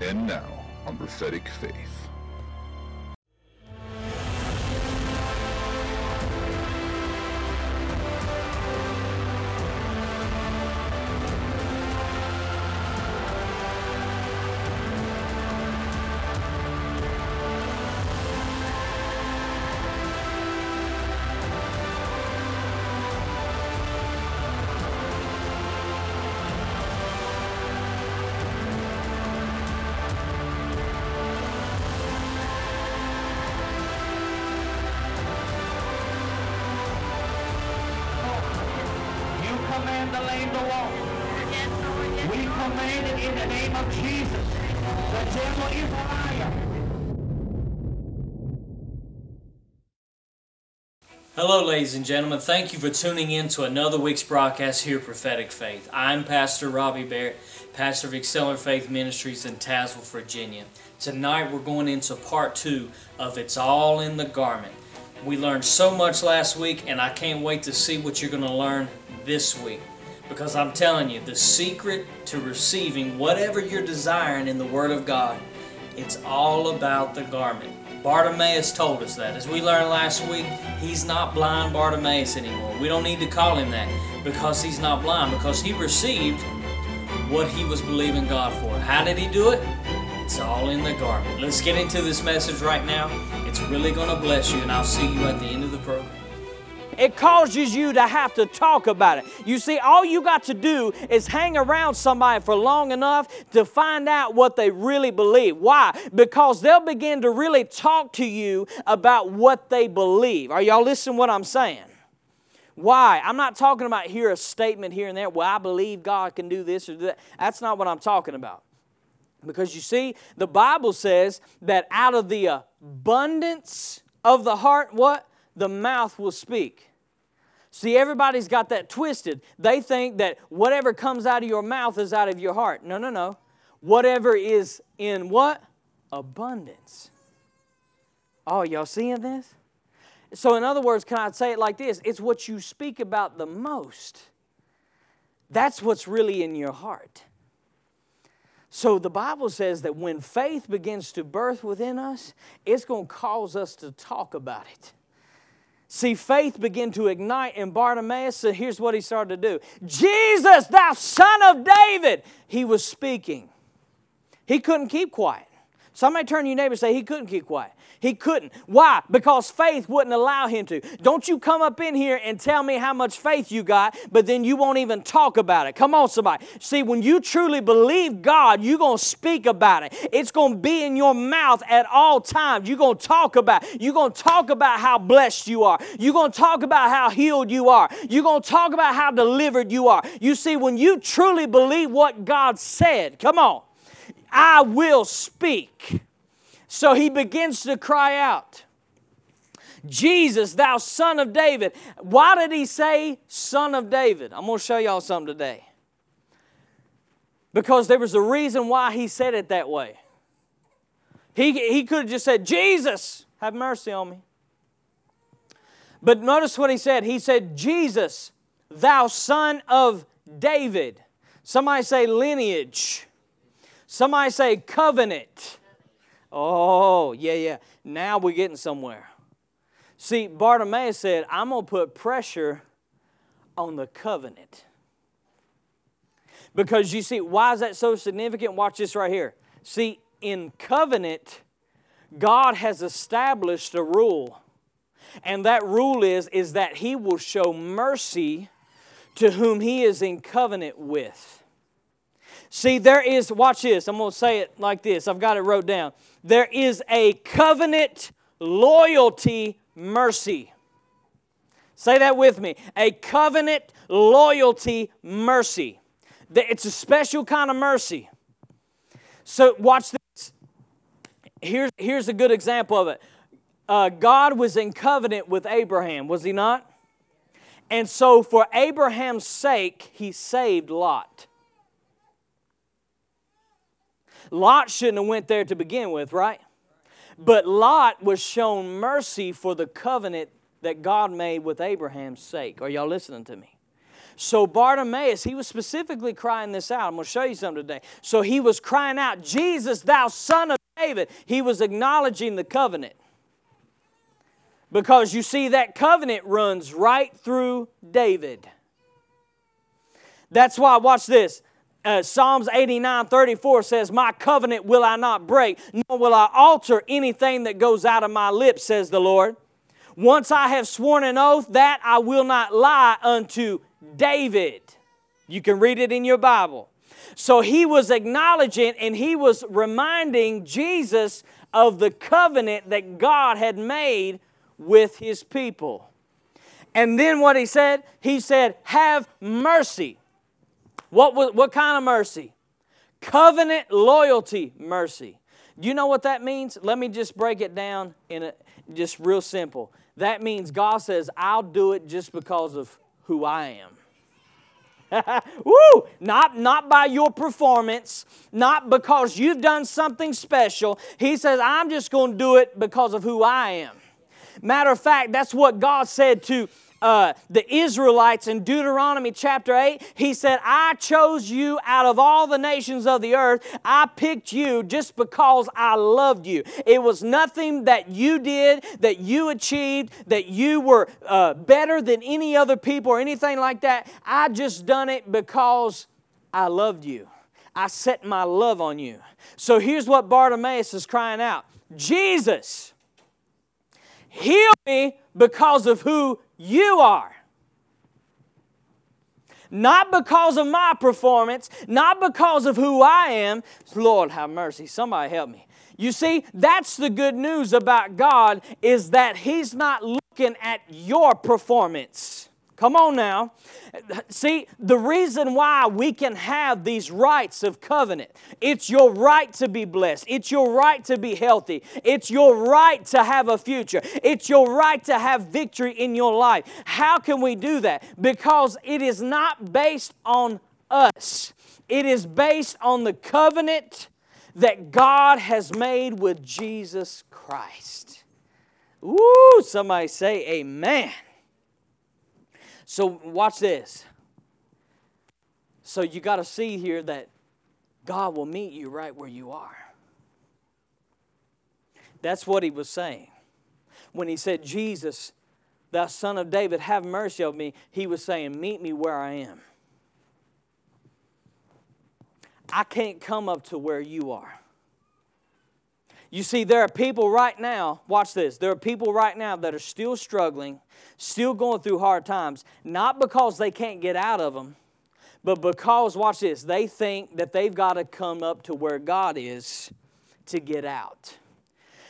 And now on Prophetic Faith. Hello, ladies and gentlemen. Thank you for tuning in to another week's broadcast here Prophetic Faith. I'm Pastor Robbie Barrett, pastor of Accelerate Faith Ministries in Tazewell, Virginia. Tonight we're going into part two of It's All in the Garment. We learned so much last week, and I can't wait to see what you're going to learn this week. Because I'm telling you, the secret to receiving whatever you're desiring in the Word of God, it's all about the garment. Bartimaeus told us that. As we learned last week, he's not blind Bartimaeus anymore. We don't need to call him that because he's not blind, because he received what he was believing God for. How did he do it? It's all in the garment. Let's get into this message right now. It's really going to bless you, and I'll see you at the end of the program. It causes you to have to talk about it. You see, all you got to do is hang around somebody for long enough to find out what they really believe. Why? Because they'll begin to really talk to you about what they believe. Are y'all listening what I'm saying? Why? I'm not talking about here a statement here and there, well, I believe God can do this or that. That's not what I'm talking about. Because you see, the Bible says that out of the abundance of the heart, what? The mouth will speak. See, everybody's got that twisted. They think that whatever comes out of your mouth is out of your heart. No, no, no. Whatever is in what? Abundance. Oh, y'all seeing this? So, in other words, can I say it like this? It's what you speak about the most. That's what's really in your heart. So the Bible says that when faith begins to birth within us, it's going to cause us to talk about it. See, faith began to ignite in Bartimaeus. So here's what he started to do Jesus, thou son of David. He was speaking. He couldn't keep quiet. Somebody turn to your neighbor and say, He couldn't keep quiet. He couldn't. Why? Because faith wouldn't allow him to. Don't you come up in here and tell me how much faith you got, but then you won't even talk about it. Come on, somebody. See, when you truly believe God, you're going to speak about it. It's going to be in your mouth at all times. You're going to talk about it. You're going to talk about how blessed you are. You're going to talk about how healed you are. You're going to talk about how delivered you are. You see, when you truly believe what God said, come on, I will speak. So he begins to cry out, Jesus, thou son of David. Why did he say son of David? I'm going to show y'all something today. Because there was a reason why he said it that way. He, he could have just said, Jesus, have mercy on me. But notice what he said. He said, Jesus, thou son of David. Somebody say lineage. Somebody say covenant. Oh, yeah, yeah. Now we're getting somewhere. See, Bartimaeus said, I'm going to put pressure on the covenant. Because you see, why is that so significant? Watch this right here. See, in covenant, God has established a rule. And that rule is, is that He will show mercy to whom He is in covenant with. See, there is, watch this, I'm going to say it like this. I've got it wrote down. There is a covenant loyalty mercy. Say that with me. A covenant loyalty mercy. It's a special kind of mercy. So, watch this. Here's, here's a good example of it. Uh, God was in covenant with Abraham, was he not? And so, for Abraham's sake, he saved Lot. Lot shouldn't have went there to begin with, right? But Lot was shown mercy for the covenant that God made with Abraham's sake. Are y'all listening to me? So Bartimaeus, he was specifically crying this out. I'm going to show you something today. So he was crying out, Jesus, thou son of David. He was acknowledging the covenant. Because you see, that covenant runs right through David. That's why, watch this. Uh, Psalms 89 34 says, My covenant will I not break, nor will I alter anything that goes out of my lips, says the Lord. Once I have sworn an oath, that I will not lie unto David. You can read it in your Bible. So he was acknowledging and he was reminding Jesus of the covenant that God had made with his people. And then what he said? He said, Have mercy. What, was, what kind of mercy? Covenant loyalty mercy. Do you know what that means? Let me just break it down in a, just real simple. That means God says, I'll do it just because of who I am. Woo! Not, not by your performance, not because you've done something special. He says, I'm just going to do it because of who I am. Matter of fact, that's what God said to uh, the Israelites in Deuteronomy chapter 8. He said, I chose you out of all the nations of the earth. I picked you just because I loved you. It was nothing that you did, that you achieved, that you were uh, better than any other people or anything like that. I just done it because I loved you. I set my love on you. So here's what Bartimaeus is crying out Jesus, heal me because of who you are. Not because of my performance, not because of who I am. Lord, have mercy. Somebody help me. You see, that's the good news about God is that He's not looking at your performance. Come on now. See, the reason why we can have these rights of covenant, it's your right to be blessed. It's your right to be healthy. It's your right to have a future. It's your right to have victory in your life. How can we do that? Because it is not based on us, it is based on the covenant that God has made with Jesus Christ. Ooh, somebody say amen. So, watch this. So, you got to see here that God will meet you right where you are. That's what he was saying. When he said, Jesus, thou son of David, have mercy on me, he was saying, Meet me where I am. I can't come up to where you are. You see, there are people right now, watch this, there are people right now that are still struggling, still going through hard times, not because they can't get out of them, but because, watch this, they think that they've got to come up to where God is to get out.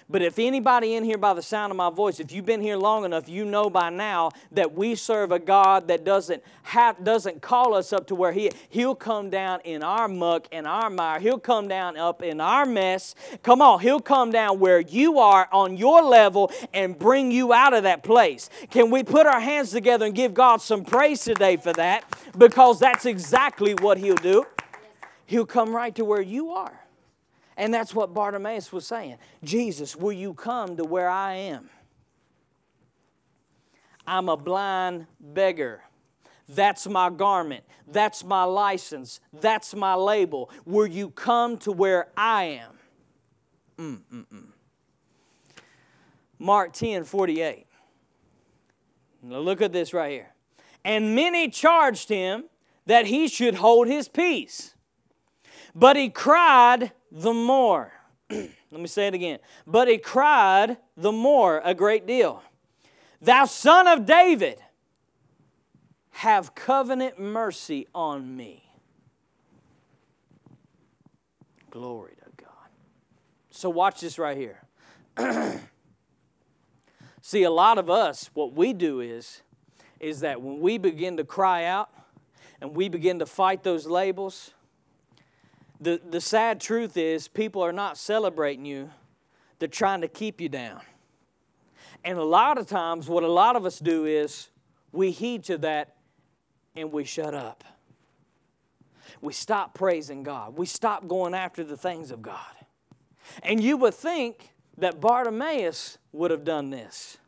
But if anybody in here by the sound of my voice, if you've been here long enough, you know by now that we serve a God that doesn't have, doesn't call us up to where he he'll come down in our muck and our mire. He'll come down up in our mess. Come on, he'll come down where you are on your level and bring you out of that place. Can we put our hands together and give God some praise today for that? Because that's exactly what he'll do. He'll come right to where you are. And that's what Bartimaeus was saying. Jesus, will you come to where I am? I'm a blind beggar. That's my garment. That's my license. That's my label. Will you come to where I am? Mm-mm-mm. Mark 10 48. Now look at this right here. And many charged him that he should hold his peace. But he cried the more. Let me say it again. But he cried the more a great deal. Thou son of David, have covenant mercy on me. Glory to God. So watch this right here. See, a lot of us, what we do is, is that when we begin to cry out and we begin to fight those labels, the, the sad truth is, people are not celebrating you, they're trying to keep you down. And a lot of times, what a lot of us do is we heed to that and we shut up. We stop praising God, we stop going after the things of God. And you would think that Bartimaeus would have done this.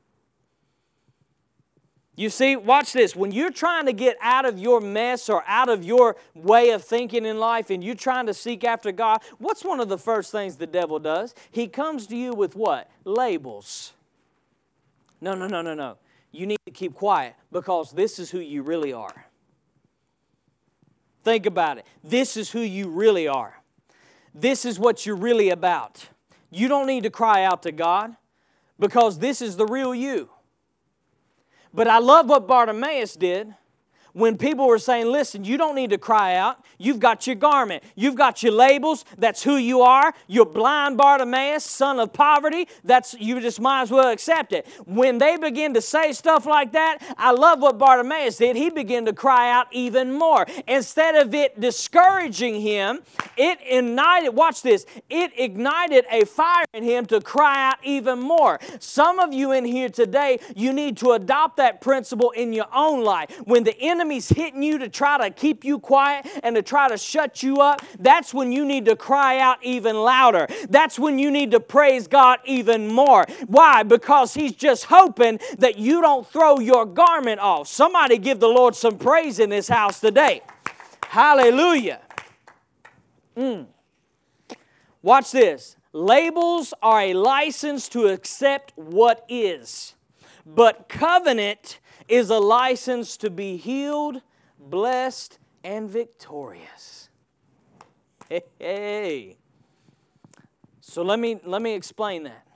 You see, watch this. When you're trying to get out of your mess or out of your way of thinking in life and you're trying to seek after God, what's one of the first things the devil does? He comes to you with what? Labels. No, no, no, no, no. You need to keep quiet because this is who you really are. Think about it. This is who you really are. This is what you're really about. You don't need to cry out to God because this is the real you. But I love what Bartimaeus did when people were saying, listen, you don't need to cry out. You've got your garment. You've got your labels. That's who you are. You're blind Bartimaeus, son of poverty. That's you just might as well accept it. When they begin to say stuff like that, I love what Bartimaeus did. He began to cry out even more. Instead of it discouraging him, it ignited, watch this, it ignited a fire in him to cry out even more. Some of you in here today, you need to adopt that principle in your own life. When the enemy's hitting you to try to keep you quiet and to try to shut you up, that's when you need to cry out even louder. That's when you need to praise God even more. Why? Because He's just hoping that you don't throw your garment off. Somebody give the Lord some praise in this house today. Hallelujah. Mm. Watch this. Labels are a license to accept what is, but covenant is a license to be healed, blessed, and victorious. Hey, hey. So let me, let me explain that.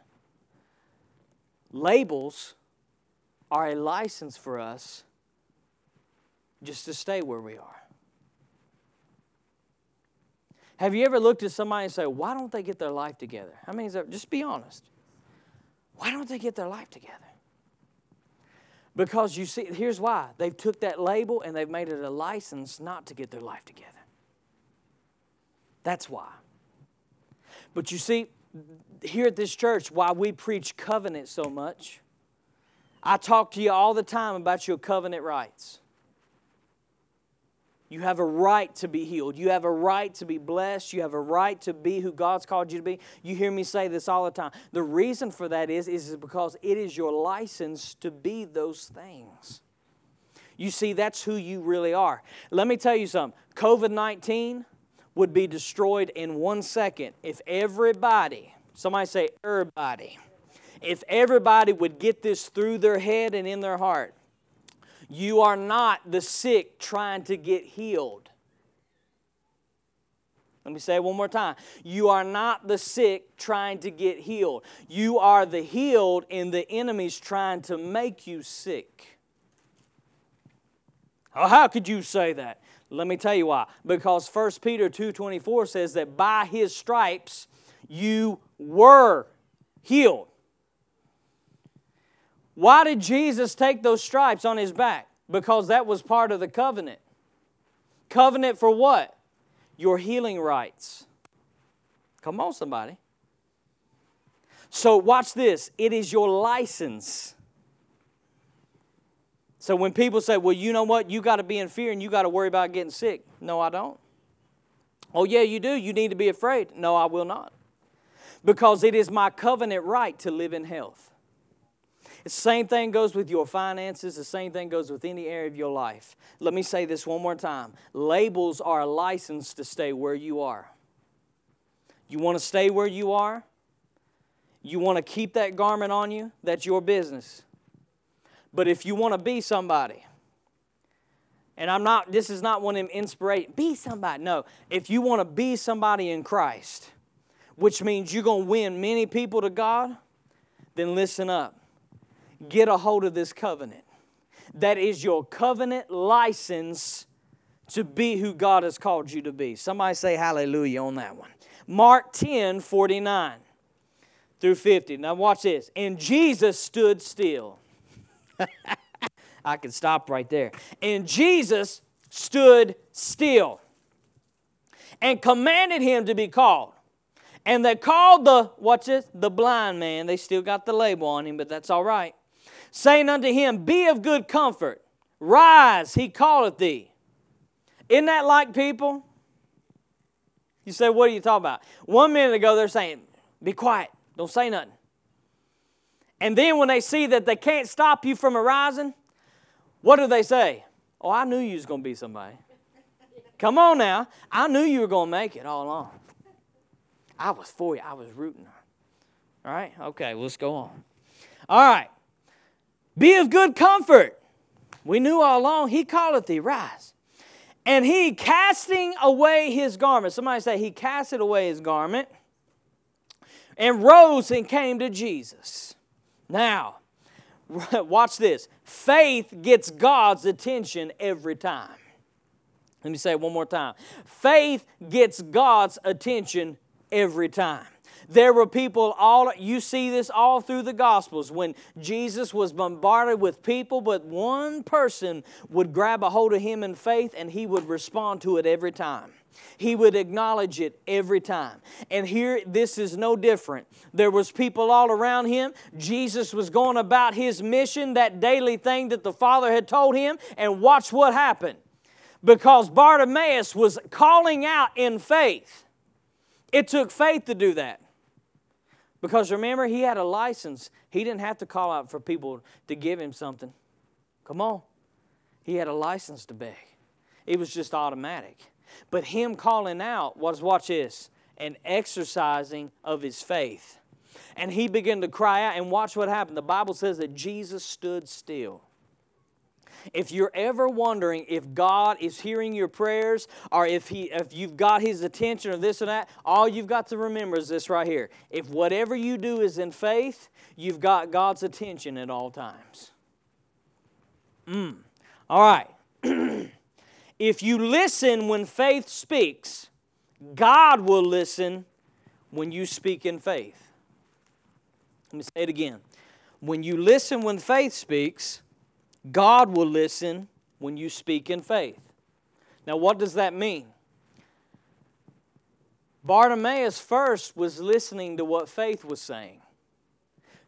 Labels are a license for us just to stay where we are. Have you ever looked at somebody and say, why don't they get their life together? How many is that? Just be honest. Why don't they get their life together? Because you see, here's why. They've took that label and they've made it a license not to get their life together. That's why. But you see, here at this church, why we preach covenant so much, I talk to you all the time about your covenant rights. You have a right to be healed. You have a right to be blessed. You have a right to be who God's called you to be. You hear me say this all the time. The reason for that is, is because it is your license to be those things. You see, that's who you really are. Let me tell you something COVID 19 would be destroyed in one second if everybody, somebody say, everybody, if everybody would get this through their head and in their heart you are not the sick trying to get healed. Let me say it one more time. You are not the sick trying to get healed. You are the healed, and the enemy's trying to make you sick. Oh, how could you say that? Let me tell you why. Because 1 Peter 2:24 says that by his stripes you were healed. Why did Jesus take those stripes on his back? Because that was part of the covenant. Covenant for what? Your healing rights. Come on, somebody. So, watch this it is your license. So, when people say, well, you know what, you got to be in fear and you got to worry about getting sick. No, I don't. Oh, yeah, you do. You need to be afraid. No, I will not. Because it is my covenant right to live in health. The same thing goes with your finances, the same thing goes with any area of your life. Let me say this one more time labels are a license to stay where you are. You want to stay where you are? You want to keep that garment on you? That's your business. But if you want to be somebody, and I'm not, this is not one of them inspiration, be somebody. No, if you want to be somebody in Christ, which means you're going to win many people to God, then listen up get a hold of this covenant. That is your covenant license to be who God has called you to be. Somebody say hallelujah on that one. Mark 10 49 through 50. Now, watch this. And Jesus stood still. I could stop right there. And Jesus stood still and commanded him to be called. And they called the, watch this, the blind man. They still got the label on him, but that's all right saying unto him, Be of good comfort, rise, he calleth thee. Isn't that like people? You say, What are you talking about? One minute ago, they're saying, Be quiet, don't say nothing. And then when they see that they can't stop you from arising, What do they say? Oh, I knew you was going to be somebody. Come on now. I knew you were going to make it all along. I was for you. I was rooting. All right? Okay, let's go on. All right. Be of good comfort. We knew all along, he calleth thee, rise. And he casting away his garment, somebody say, he casted away his garment and rose and came to Jesus. Now, watch this. Faith gets God's attention every time. Let me say it one more time. Faith gets God's attention every time. There were people all, you see this all through the Gospels when Jesus was bombarded with people, but one person would grab a hold of him in faith and he would respond to it every time. He would acknowledge it every time. And here, this is no different. There was people all around him. Jesus was going about his mission, that daily thing that the Father had told him, and watch what happened. Because Bartimaeus was calling out in faith. It took faith to do that. Because remember, he had a license. He didn't have to call out for people to give him something. Come on. He had a license to beg. It was just automatic. But him calling out was, watch this, an exercising of his faith. And he began to cry out, and watch what happened. The Bible says that Jesus stood still. If you're ever wondering if God is hearing your prayers or if, he, if you've got His attention or this or that, all you've got to remember is this right here. If whatever you do is in faith, you've got God's attention at all times. Mm. All right. if you listen when faith speaks, God will listen when you speak in faith. Let me say it again. When you listen when faith speaks, God will listen when you speak in faith. Now, what does that mean? Bartimaeus first was listening to what faith was saying.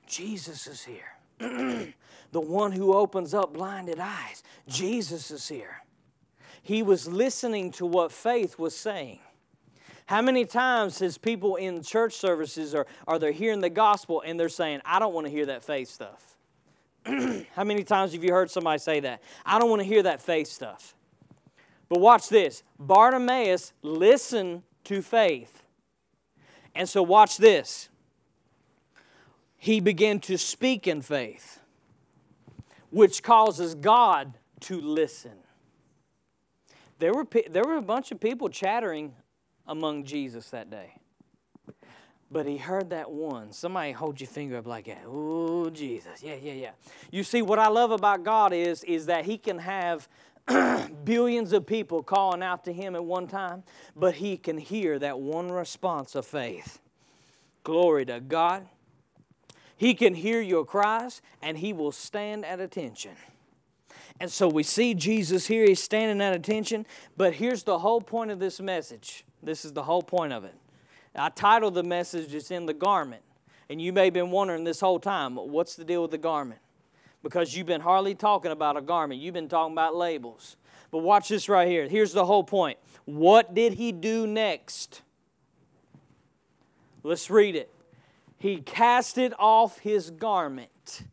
Jesus is here. the one who opens up blinded eyes. Jesus is here. He was listening to what faith was saying. How many times has people in church services or are they hearing the gospel and they're saying, I don't want to hear that faith stuff? How many times have you heard somebody say that? I don't want to hear that faith stuff. But watch this Bartimaeus listened to faith. And so, watch this. He began to speak in faith, which causes God to listen. There were, there were a bunch of people chattering among Jesus that day. But he heard that one. Somebody hold your finger up like that. Oh, Jesus. Yeah, yeah, yeah. You see, what I love about God is, is that he can have billions of people calling out to him at one time, but he can hear that one response of faith. Glory to God. He can hear your cries and he will stand at attention. And so we see Jesus here, he's standing at attention, but here's the whole point of this message. This is the whole point of it. I titled the message, It's in the Garment. And you may have been wondering this whole time, what's the deal with the garment? Because you've been hardly talking about a garment, you've been talking about labels. But watch this right here. Here's the whole point. What did he do next? Let's read it. He casted off his garment.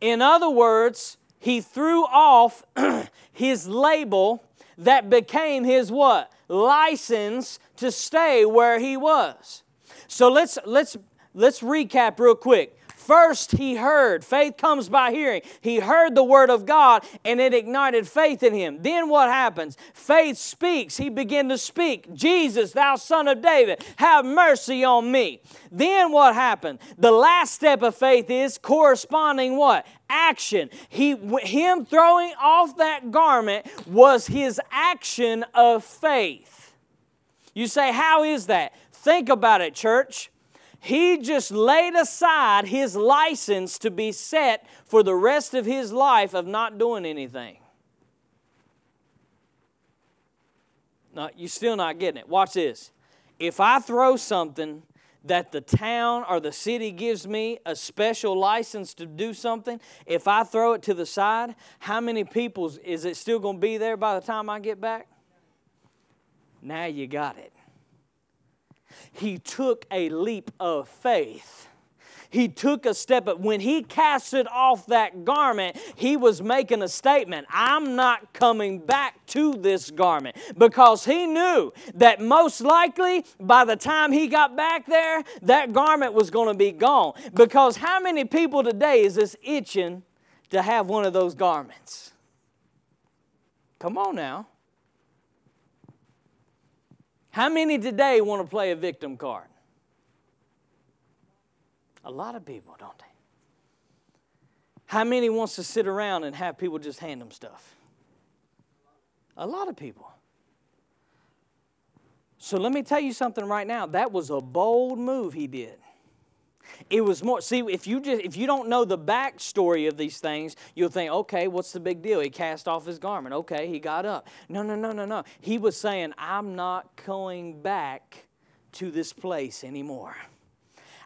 In other words, he threw off his label that became his what? License to stay where he was. So let's let's let's recap real quick. First, he heard. Faith comes by hearing. He heard the word of God and it ignited faith in him. Then what happens? Faith speaks. He began to speak. Jesus, thou son of David, have mercy on me. Then what happened? The last step of faith is corresponding what? Action. He, him throwing off that garment was his action of faith. You say, How is that? Think about it, church. He just laid aside his license to be set for the rest of his life of not doing anything. No, you're still not getting it. Watch this. If I throw something that the town or the city gives me a special license to do something, if I throw it to the side, how many people is it still going to be there by the time I get back? Now you got it. He took a leap of faith. He took a step, but when he casted off that garment, he was making a statement I'm not coming back to this garment because he knew that most likely by the time he got back there, that garment was going to be gone. Because how many people today is this itching to have one of those garments? Come on now. How many today want to play a victim card? A lot of people, don't they? How many wants to sit around and have people just hand them stuff? A lot of people. So let me tell you something right now. That was a bold move he did. It was more. See, if you just if you don't know the backstory of these things, you'll think, okay, what's the big deal? He cast off his garment. Okay, he got up. No, no, no, no, no. He was saying, I'm not going back to this place anymore.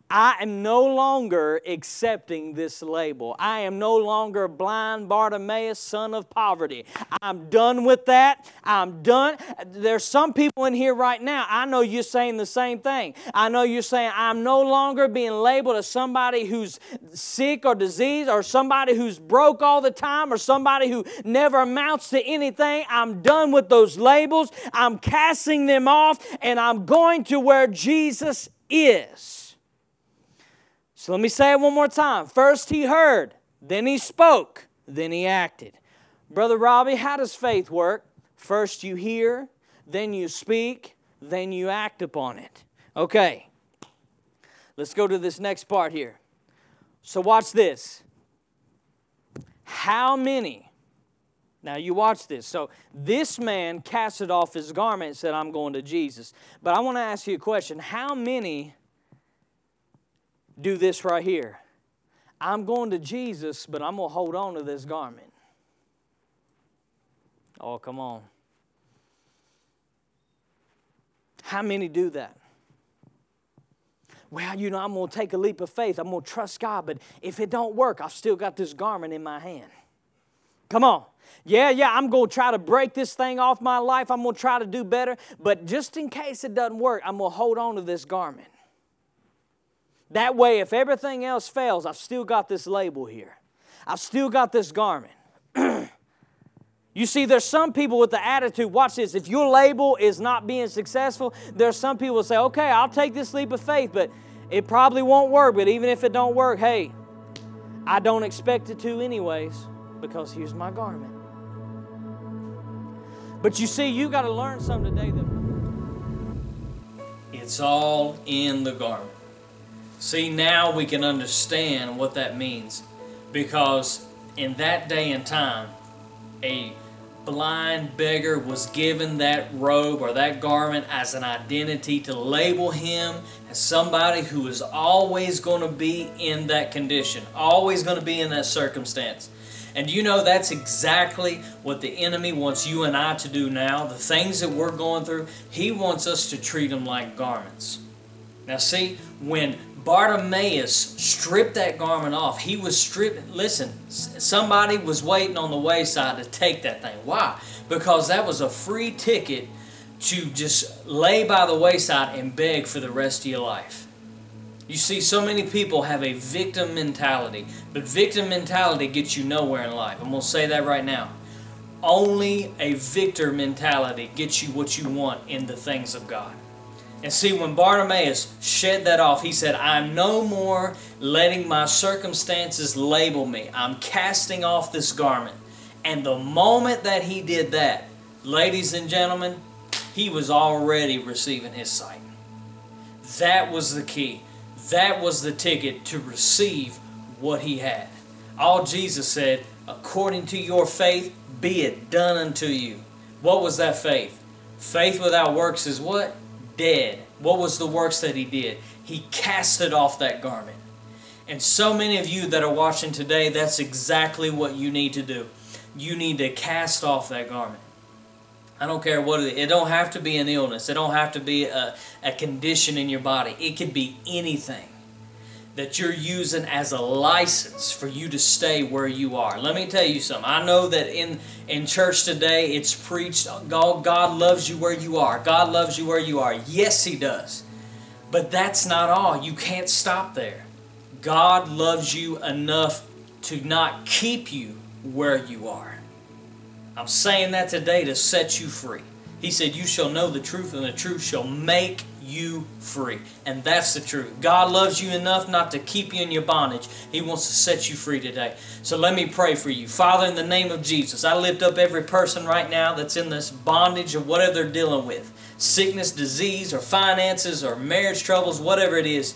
I am no longer accepting this label. I am no longer blind Bartimaeus, son of poverty. I'm done with that. I'm done. There's some people in here right now. I know you're saying the same thing. I know you're saying, I'm no longer being labeled as somebody who's sick or diseased or somebody who's broke all the time or somebody who never amounts to anything. I'm done with those labels. I'm casting them off and I'm going to where Jesus is. So let me say it one more time. First he heard, then he spoke, then he acted. Brother Robbie, how does faith work? First you hear, then you speak, then you act upon it. Okay, let's go to this next part here. So watch this. How many? Now you watch this. So this man casted off his garment and said, I'm going to Jesus. But I want to ask you a question. How many do this right here. I'm going to Jesus, but I'm going to hold on to this garment. Oh, come on. How many do that? Well, you know, I'm going to take a leap of faith. I'm going to trust God, but if it don't work, I've still got this garment in my hand. Come on. Yeah, yeah, I'm going to try to break this thing off my life. I'm going to try to do better, but just in case it doesn't work, I'm going to hold on to this garment. That way, if everything else fails, I've still got this label here. I've still got this garment. you see, there's some people with the attitude, watch this, if your label is not being successful, there's some people say, okay, I'll take this leap of faith, but it probably won't work. But even if it don't work, hey, I don't expect it to anyways, because here's my garment. But you see, you got to learn something today that it's all in the garment. See, now we can understand what that means because in that day and time, a blind beggar was given that robe or that garment as an identity to label him as somebody who is always going to be in that condition, always going to be in that circumstance. And you know that's exactly what the enemy wants you and I to do now. The things that we're going through, he wants us to treat them like garments. Now, see, when Bartimaeus stripped that garment off. He was stripped. Listen, somebody was waiting on the wayside to take that thing. Why? Because that was a free ticket to just lay by the wayside and beg for the rest of your life. You see, so many people have a victim mentality, but victim mentality gets you nowhere in life. I'm going to say that right now. Only a victor mentality gets you what you want in the things of God. And see, when Bartimaeus shed that off, he said, I'm no more letting my circumstances label me. I'm casting off this garment. And the moment that he did that, ladies and gentlemen, he was already receiving his sight. That was the key. That was the ticket to receive what he had. All Jesus said, according to your faith, be it done unto you. What was that faith? Faith without works is what? Dead. What was the works that he did? He casted off that garment. And so many of you that are watching today, that's exactly what you need to do. You need to cast off that garment. I don't care what it is. It don't have to be an illness. It don't have to be a, a condition in your body. It could be anything that you're using as a license for you to stay where you are. Let me tell you something. I know that in in church today it's preached God, God loves you where you are. God loves you where you are. Yes, he does. But that's not all. You can't stop there. God loves you enough to not keep you where you are. I'm saying that today to set you free. He said, You shall know the truth, and the truth shall make you free. And that's the truth. God loves you enough not to keep you in your bondage. He wants to set you free today. So let me pray for you. Father, in the name of Jesus, I lift up every person right now that's in this bondage of whatever they're dealing with sickness, disease, or finances, or marriage troubles, whatever it is.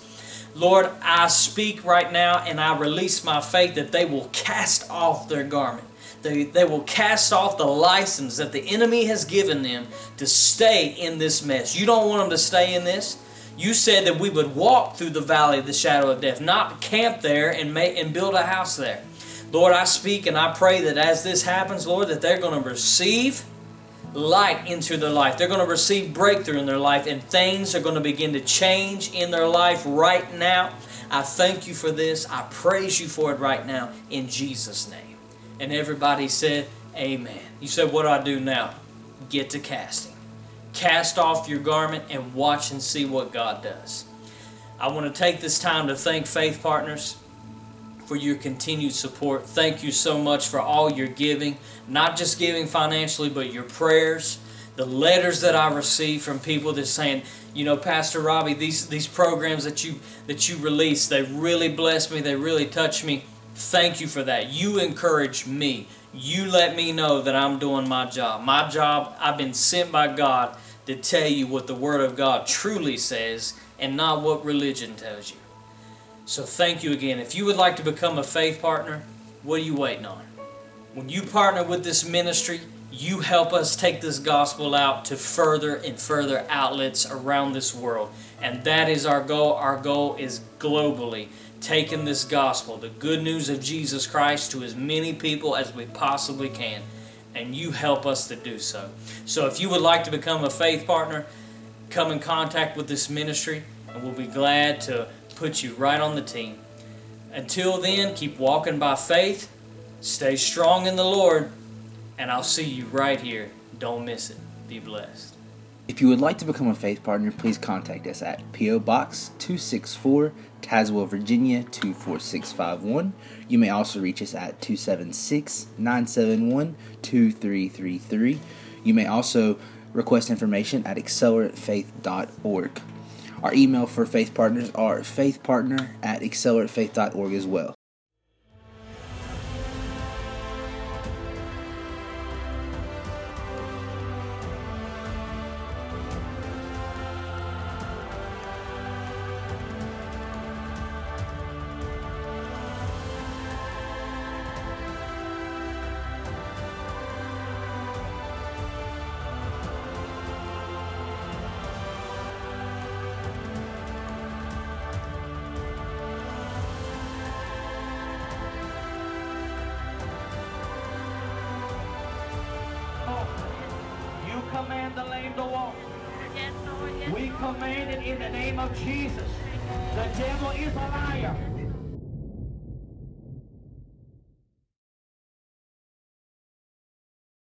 Lord, I speak right now and I release my faith that they will cast off their garment. They, they will cast off the license that the enemy has given them to stay in this mess. You don't want them to stay in this. You said that we would walk through the valley of the shadow of death, not camp there and and build a house there. Lord, I speak and I pray that as this happens, Lord, that they're going to receive light into their life. They're going to receive breakthrough in their life, and things are going to begin to change in their life right now. I thank you for this. I praise you for it right now in Jesus' name. And everybody said, Amen. You said, What do I do now? Get to casting. Cast off your garment and watch and see what God does. I want to take this time to thank Faith Partners for your continued support. Thank you so much for all your giving, not just giving financially, but your prayers, the letters that I receive from people that saying, you know, Pastor Robbie, these these programs that you that you release, they really bless me, they really touch me. Thank you for that. You encourage me. You let me know that I'm doing my job. My job, I've been sent by God to tell you what the Word of God truly says and not what religion tells you. So thank you again. If you would like to become a faith partner, what are you waiting on? When you partner with this ministry, you help us take this gospel out to further and further outlets around this world. And that is our goal. Our goal is globally taking this gospel, the good news of Jesus Christ, to as many people as we possibly can. And you help us to do so. So if you would like to become a faith partner, come in contact with this ministry, and we'll be glad to put you right on the team. Until then, keep walking by faith, stay strong in the Lord, and I'll see you right here. Don't miss it. Be blessed. If you would like to become a faith partner, please contact us at P.O. Box 264, Tazewell, Virginia 24651. You may also reach us at 276 971 2333. You may also request information at acceleratefaith.org. Our email for faith partners are faithpartner at acceleratefaith.org as well.